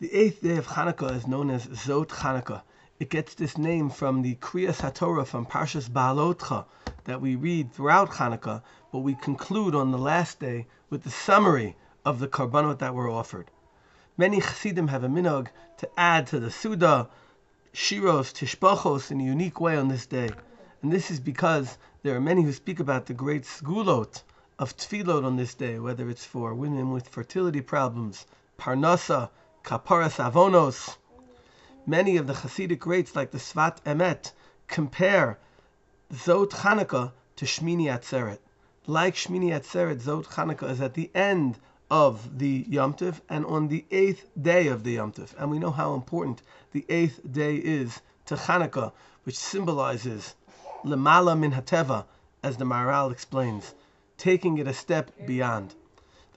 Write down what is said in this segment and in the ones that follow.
The eighth day of Hanukkah is known as Zot Hanukkah. It gets this name from the Kriyas HaTorah from Parshas Baalotcha that we read throughout Hanukkah, but we conclude on the last day with the summary of the korbanot that were offered. Many Chassidim have a minhag to add to the Suda, Shiros, Tishbachos in a unique way on this day. And this is because there are many who speak about the great sgulot of tefillot on this day, whether it's for women with fertility problems, parnasa, kaparas avonos. Many of the Hasidic greats, like the Sfat Emet, compare Zot Chanukah to Shmini Atzeret. Like Shmini Atzeret, Zot Chanukah is at the end of the Yom Tov and on the eighth day of the Yom Tov. And we know how important the eighth day is to Chanukah, which symbolizes Lemala min Hateva, as the Maharal explains, taking it a step beyond.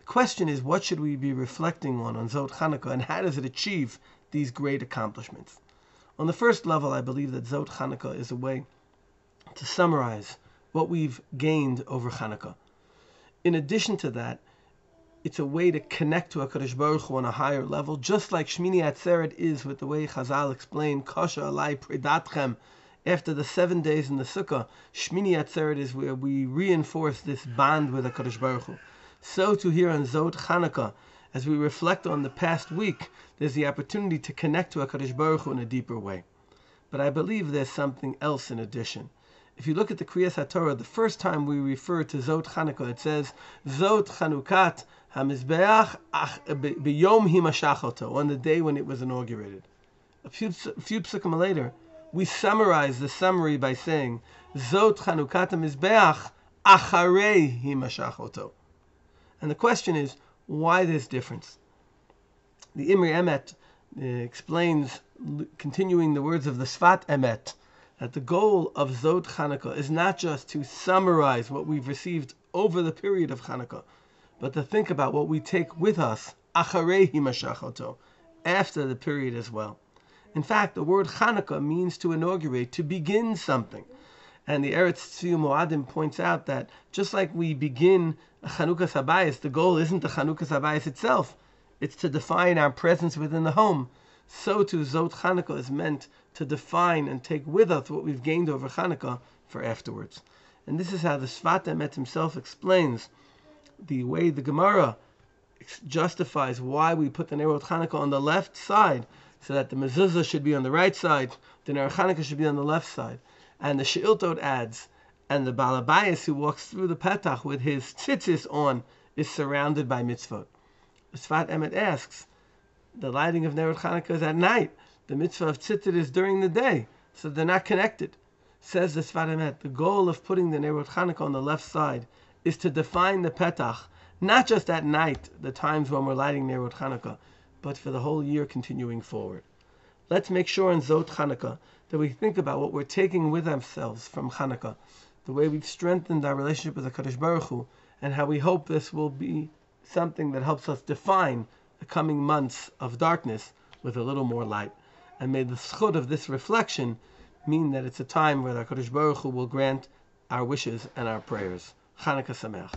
The question is, what should we be reflecting on on Zot Chanukah, and how does it achieve these great accomplishments? On the first level, I believe that Zot Chanukah is a way to summarize what we've gained over Chanukah. In addition to that, it's a way to connect to HaKadosh Baruch Hu on a higher level, just like Shmini Atzeret is with the way Chazal explained, Kasha alai predatchem, after the seven days in the Sukkah, Shmini Atzeret is where we reinforce this bond with HaKadosh Baruch Hu. So to here on Zot Chanukah, as we reflect on the past week, there's the opportunity to connect to HaKadosh Baruch Hu in a deeper way. But I believe there's something else in addition. If you look at the Kriyas HaTorah, the first time we refer to Zot Chanukah, it says, Zot Chanukat HaMizbeach B'yom Himashachoto, on the day when it was inaugurated. A few, a few psukim later, we summarize the summary by saying, Zot Chanukat HaMizbeach Acharei Himashachoto. And the question is, why this difference? The Imrei Emet uh, explains, continuing the words of the Sfat Emet, that the goal of Zot Chanukah is not just to summarize what we've received over the period of Chanukah, but to think about what we take with us after the period as well. In fact, the word Chanukah means to inaugurate, to begin something. And the Eretz Tzvi Moadim points out that just like we begin a Chanukas Habayis, the goal isn't the Chanukas Habayis itself, it's to define our presence within the home. So too, Zot Chanukah is meant to define and take with us what we've gained over Chanukah for afterwards. And this is how the Sfat Emet himself explains the way the Gemara justifies why we put the Nerot Chanukah on the left side, so that the mezuzah should be on the right side, the Ner Chanukah should be on the left side. And the Sheiltot adds, and the Balabayas who walks through the Petach with his tzitzis on is surrounded by mitzvot. Sfat Emet asks, the lighting of Nerot Chanukah is at night. The mitzvah of tzitzit is during the day, so they're not connected. Says the Sfat Emet, the goal of putting the Nerot Chanukah on the left side is to define the Petach, not just at night, the times when we're lighting Nerot Chanukah, but for the whole year continuing forward. Let's make sure in Zot Chanukah that we think about what we're taking with ourselves from Chanukah, the way we've strengthened our relationship with the Kadosh Baruch Hu, and how we hope this will be something that helps us define the coming months of darkness with a little more light. And may the schud of this reflection mean that it's a time where the Kadosh Baruch Hu will grant our wishes and our prayers. Chanukah Sameach.